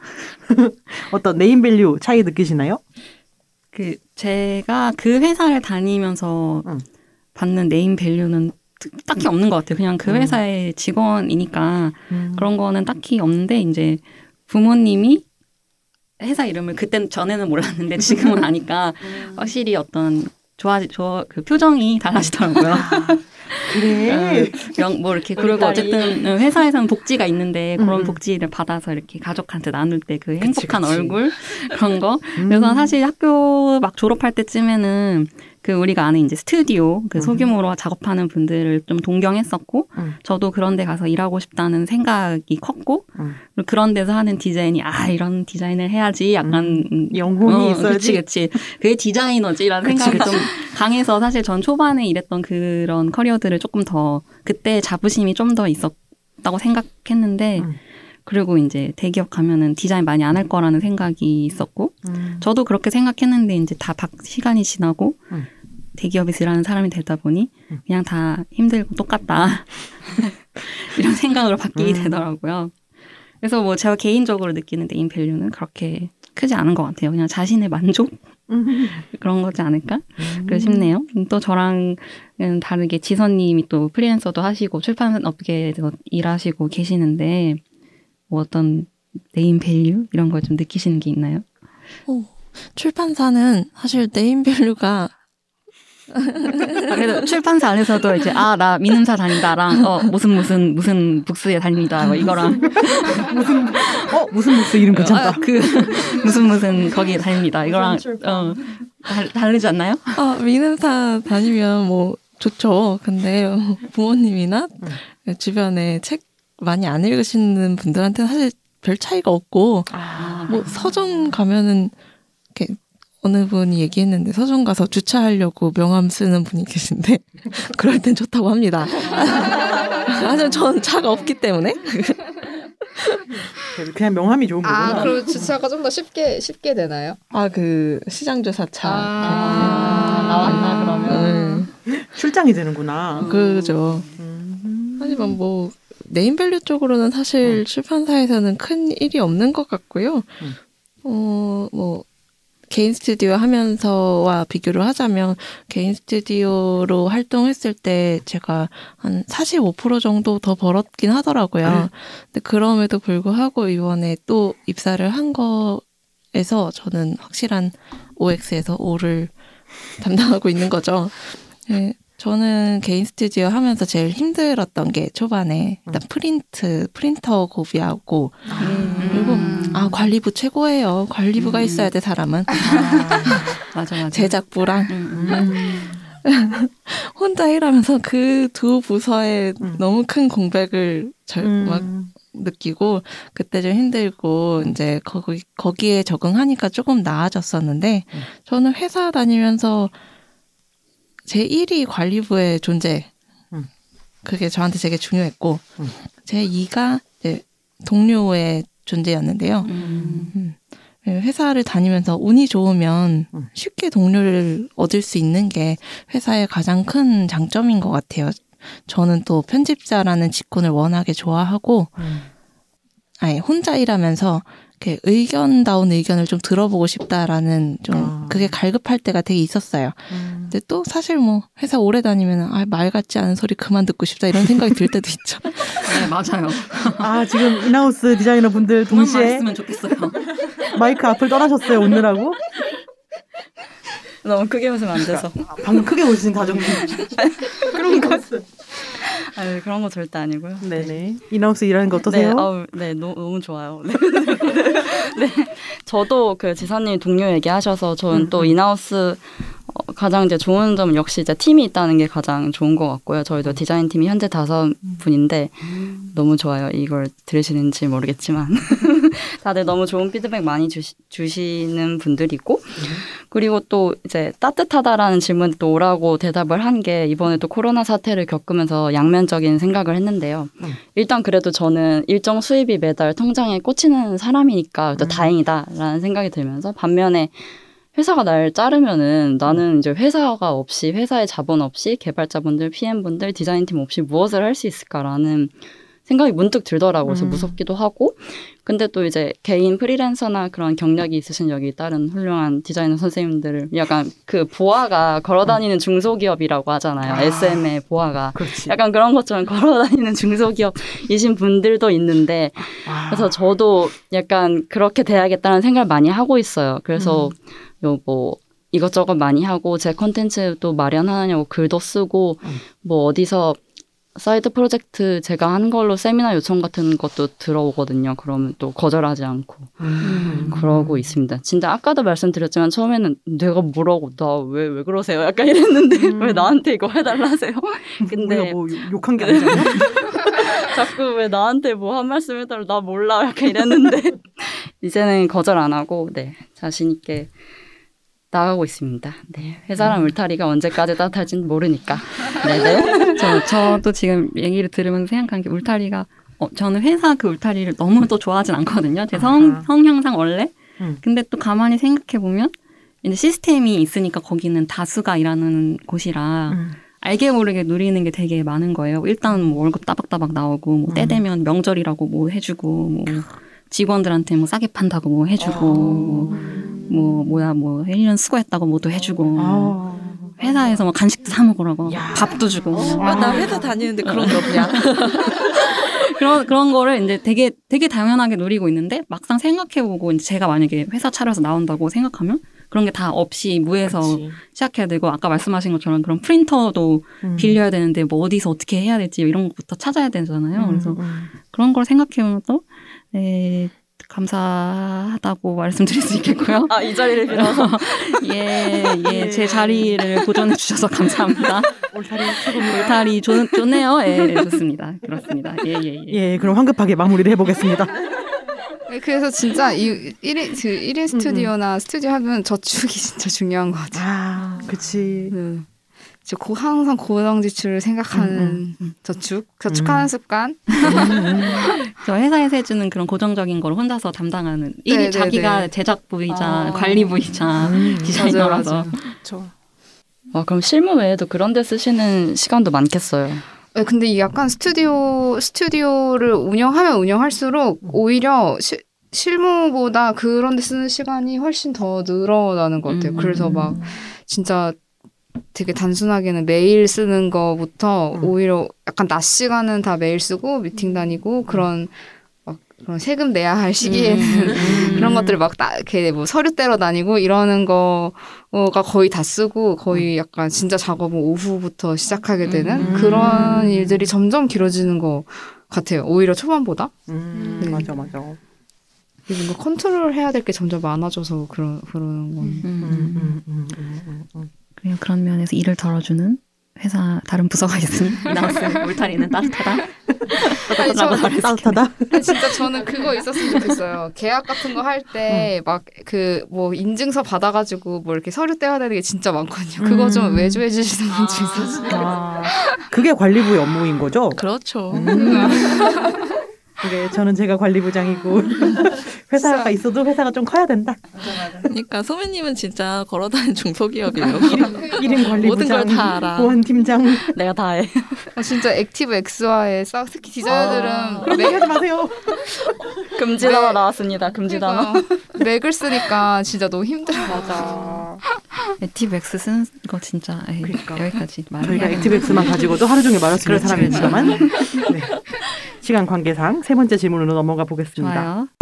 (laughs) 어떤 네임밸류 차이 느끼시나요? 그 제가 그 회사를 다니면서 음. 받는 네임 밸류는 특- 딱히 없는 것 같아요. 그냥 그 음. 회사의 직원이니까 그런 거는 딱히 없는데 이제 부모님이 회사 이름을 그땐 전에는 몰랐는데 (laughs) 지금은 아니까 확실히 어떤 좋아 좋그 표정이 달라지더라고요. (laughs) 그래. 어, 명- 뭐 이렇게 그리고 어쨌든 회사에서는 복지가 있는데 그런 음. 복지를 받아서 이렇게 가족한테 나눌 때그 그치, 행복한 그치. 얼굴 그런 거 음. 그래서 사실 학교 막 졸업할 때쯤에는 그 우리가 아는 이제 스튜디오 그 음. 소규모로 작업하는 분들을 좀 동경했었고 음. 저도 그런 데 가서 일하고 싶다는 생각이 컸고 음. 그런 데서 하는 디자인이 아 이런 디자인을 해야지 약간 음, 영혼이 어, 있어야지. 그치 그치 그게 디자이너지라는 그치, 생각이 그치. 좀 강해서 사실 전 초반에 일했던 그런 커리어들을 조금 더 그때 자부심이 좀 더 있었다고 생각했는데 음. 그리고 이제 대기업 가면은 디자인 많이 안 할 거라는 생각이 있었고 음. 저도 그렇게 생각했는데 이제 다 박, 시간이 지나고 음. 대기업에서 일하는 사람이 되다 보니 음. 그냥 다 힘들고 똑같다 (laughs) 이런 생각으로 바뀌게 음. 되더라고요. 그래서 뭐 제가 개인적으로 느끼는 네임 밸류는 그렇게 크지 않은 것 같아요. 그냥 자신의 만족 (laughs) 그런 거지 않을까? 그래 싶네요. 또 저랑은 다르게 지선님이 또 프리랜서도 하시고 출판 업계에서 일하시고 계시는데 뭐 어떤 네임 밸류 이런 걸 좀 느끼시는 게 있나요? 어, 출판사는 사실 네임 밸류가 아, 그래도 출판사 안에서도 이제 아 나 민음사 다닌다랑 어 무슨 무슨 무슨 북스에 다닙니다 뭐 이거랑 (laughs) 무슨 어 무슨 무슨 이름 괜찮다. 아, 그 무슨 무슨 거기 다닙니다 이거랑 어 달, 다르지 않나요? 아, 민음사 다니면 뭐 좋죠. 근데 부모님이나 주변에 책 많이 안 읽으시는 분들한테는 사실 별 차이가 없고 뭐 서점 가면은 이렇게 어느 분이 얘기했는데 서점 가서 주차하려고 명함 쓰는 분이 계신데 (laughs) 그럴 땐 좋다고 합니다. (laughs) 하지만 전 차가 없기 때문에 그냥 명함이 좋은 거구나. 아, 그럼 주차가 좀 더 쉽게 쉽게 되나요? 아 그 시장조사차 아, 나왔나 그러면 출장이 되는구나. 그죠. 하지만 뭐 네임밸류 쪽으로는 사실 출판사에서는 큰 일이 없는 것 같고요. 어뭐 개인 스튜디오 하면서와 비교를 하자면 개인 스튜디오로 활동했을 때 제가 한 45% 정도 더 벌었긴 하더라고요. 근데 그럼에도 불구하고 이번에 또 입사를 한 거에서 저는 확실한 OX에서 O를 (laughs) 담당하고 있는 거죠. 네, 저는 개인 스튜디오 하면서 제일 힘들었던 게 초반에 일단 프린트, 프린터 고비하고 그리고 아 관리부 최고예요. 관리부가 있어야 돼 사람은. (laughs) 맞아 맞아. 제작부랑. (laughs) 혼자 일하면서 그 두 부서에 너무 큰 공백을 절, 막 느끼고 그때 좀 힘들고 이제 거기 거기에 적응하니까 조금 나아졌었는데 저는 회사 다니면서 제 1위 관리부의 존재 그게 저한테 되게 중요했고 제 2가 이제 동료의 존재였는데요. 음. 회사를 다니면서 운이 좋으면 쉽게 동료를 얻을 수 있는 게 회사의 가장 큰 장점인 것 같아요. 저는 또 편집자라는 직군을 워낙에 좋아하고, 아니, 혼자 일하면서 이렇게 의견다운 의견을 좀 들어보고 싶다라는 좀 그게 갈급할 때가 되게 있었어요. 근데 또 사실 뭐 회사 오래 다니면 아, 말 같지 않은 소리 그만 듣고 싶다 이런 생각이 들 때도 있죠. (laughs) 네 맞아요. (laughs) 아 지금 인하우스 디자이너 분들 동시에 말했으면 좋겠어요. (laughs) 마이크 앞을 떠나셨어요 오느라고. 너무 크게 웃으면 안 돼서. 방금 크게 웃으신 다정님. 그런 거. 아유, 그런 거 절대 아니고요. 네네. in-house 일하는 거 어떠세요? 네, 아우, 네, 노, 너무 좋아요. 네. (laughs) 네. 저도 그 지선님 동료 얘기하셔서 저는 또 in-house 어, 가장 이제 좋은 점은 역시 이제 팀이 있다는 게 가장 좋은 것 같고요. 저희도 디자인 팀이 현재 다섯 분인데 너무 좋아요. 이걸 들으시는지 모르겠지만 (laughs) (laughs) 다들 너무 좋은 피드백 많이 주시, 주시는 분들이고. 그리고 또 이제 따뜻하다라는 질문 또 오라고 대답을 한 게 이번에 또 코로나 사태를 겪으면서 양면적인 생각을 했는데요. 일단 그래도 저는 일정 수입이 매달 통장에 꽂히는 사람이니까 또 다행이다라는 생각이 들면서 반면에 회사가 날 자르면은 나는 이제 회사가 없이 회사의 자본 없이 개발자분들, PM분들, 디자인팀 없이 무엇을 할 수 있을까라는 생각이 문득 들더라고요. 그래서 음. 무섭기도 하고. 근데 또 이제 개인 프리랜서나 그런 경력이 있으신 여기 다른 훌륭한 디자이너 선생님들을 약간 그 보아가 걸어다니는 중소기업이라고 하잖아요. 아. SM의 보아가. 그렇지. 약간 그런 것처럼 걸어다니는 중소기업이신 분들도 있는데 아. 그래서 저도 약간 그렇게 돼야겠다는 생각을 많이 하고 있어요. 그래서 음. 요뭐 이것저것 많이 하고 제 컨텐츠도 마련하느냐고 글도 쓰고 음. 뭐 어디서 사이드 프로젝트 제가 한 걸로 세미나 요청 같은 것도 들어오거든요. 그러면 또 거절하지 않고 음. 그러고 있습니다. 진짜 아까도 말씀드렸지만 처음에는 내가 뭐라고 나 왜 왜 그러세요? 약간 이랬는데 (laughs) 왜 나한테 이거 해달라 하세요? (laughs) 근데 뭐 욕- 욕한 게 아니잖아요. (laughs) 자꾸 왜 나한테 뭐 한 말씀 해달라 나 몰라 약간 이랬는데 이제는 거절 안 하고 네 자신 있게 나가고 있습니다. 네 회사란 울타리가 언제까지 따뜻할지는 모르니까 네네 (laughs) 저, 저도 지금 얘기를 들으면서 생각한 게 울타리가 어, 저는 회사 그 울타리를 너무 또 좋아하진 않거든요. 제 성. 성향상 원래. 음. 근데 또 가만히 생각해 보면 이제 시스템이 있으니까 거기는 다수가 일하는 곳이라 음. 알게 모르게 누리는 게 되게 많은 거예요. 일단 뭐 월급 따박따박 나오고 뭐때 음. 되면 명절이라고 뭐 해주고 뭐 직원들한테 뭐 싸게 판다고 뭐 해주고 뭐, 뭐 뭐야 뭐 1년 수고했다고 뭐도 해주고 아. 회사에서 뭐 간식도 사 먹으라고 밥도 주고 아, 나 회사 다니는데 그런 게 없냐? (laughs) 그런 그런 거를 이제 되게 되게 당연하게 누리고 있는데 막상 생각해보고 이제 제가 만약에 회사 차려서 나온다고 생각하면 그런 게 다 없이 무에서 그치. 시작해야 되고 아까 말씀하신 것처럼 그런 프린터도 음. 빌려야 되는데 뭐 어디서 어떻게 해야 될지 이런 것부터 찾아야 되잖아요. 음, 그래서 음. 그런 걸 생각해보면 또 네, 감사하다고 말씀드릴 수 있겠고요. 아, 이 자리를 빌어서. (laughs) 예, 예, 제 자리를 보존해 주셔서 감사합니다. 울타리 최고입니다. 울타리 좋, 좋네요. 예, 좋습니다. 그렇습니다. 예, 예, 예. 예, 그럼 황급하게 마무리를 해보겠습니다. 네, 그래서 진짜 이 1인, 그 1인 스튜디오나 스튜디오 하면 저축이 진짜 중요한 것 같아요. 아, 그치. 네. 이제 고, 항상 고정 지출을 생각하는 음, 저축, 저축하는 음. 습관. (laughs) 저 회사에서 해주는 그런 고정적인 걸 혼자서 담당하는 일이 네, 네, 자기가 네. 제작 부이자 아. 관리 부이자 음. (laughs) 디자이너라서 맞아요, 그쵸. 아, 그럼 실무 외에도 그런 데 쓰시는 시간도 많겠어요. 네, 근데 약간 스튜디오 스튜디오를 운영하면 운영할수록 오히려 시, 실무보다 그런 데 쓰는 시간이 훨씬 더 늘어나는 것 같아요. 음. 그래서 막 진짜 되게 단순하게는 메일 쓰는 거부터 음. 오히려 약간 낮 시간은 다 메일 쓰고 미팅 다니고 그런 막 그런 세금 내야 할 시기에는 음. (laughs) 그런 것들을 막딱 이렇게 뭐 서류 떼러 다니고 이러는 거가 거의 다 쓰고 거의 약간 진짜 작업은 오후부터 시작하게 되는 음. 그런 일들이 점점 길어지는 것 같아요. 오히려 초반보다 음, 네. 맞아, 맞아. 뭔가 컨트롤 해야 될 게 점점 많아져서 그런 그러는 건. 음. 음, 음, 음, 음, 음, 음. 그리고 그런 면에서 일을 덜어주는 회사 다른 부서가 있으니 (laughs) 나왔으면 울타리는 따뜻하다. 아니, 저, 따뜻하다. 아니, 진짜 저는 그거 있었으면 좋겠어요. 계약 같은 거 할 때 막 그 뭐 인증서 받아가지고 뭐 이렇게 서류 떼야 되는 게 진짜 많거든요. 그거 좀 음. 외주해 주시는 분도 있었어요. 아, 그게 관리부의 업무인 거죠? 그렇죠. (laughs) 이게 저는 제가 관리부장이고 (laughs) 회사가 있어도 회사가 좀 커야 된다. 그러니까 소매님은 진짜 걸어다니는 중소기업이에요. 1인 관리부장, 모든 걸 다 알아. 보안 팀장. 내가 다 해. 어, 진짜 액티브 X와의 싸 특히 디자이너들은 그런 얘기 하지 마세요. (laughs) 금지 단어 나왔습니다. 금지 단어. 그러니까 맥을 쓰니까 진짜 너무 힘들어. 맞아. (laughs) 액티브엑스 쓰는 거 진짜 에이, 그러니까. 여기까지 말. 저희가 액티브엑스만 가지고도 하루 종일 말할 수 있는 그렇죠. 사람입니다만 네. 시간 관계상 세 번째 질문으로 넘어가 보겠습니다. 좋아요.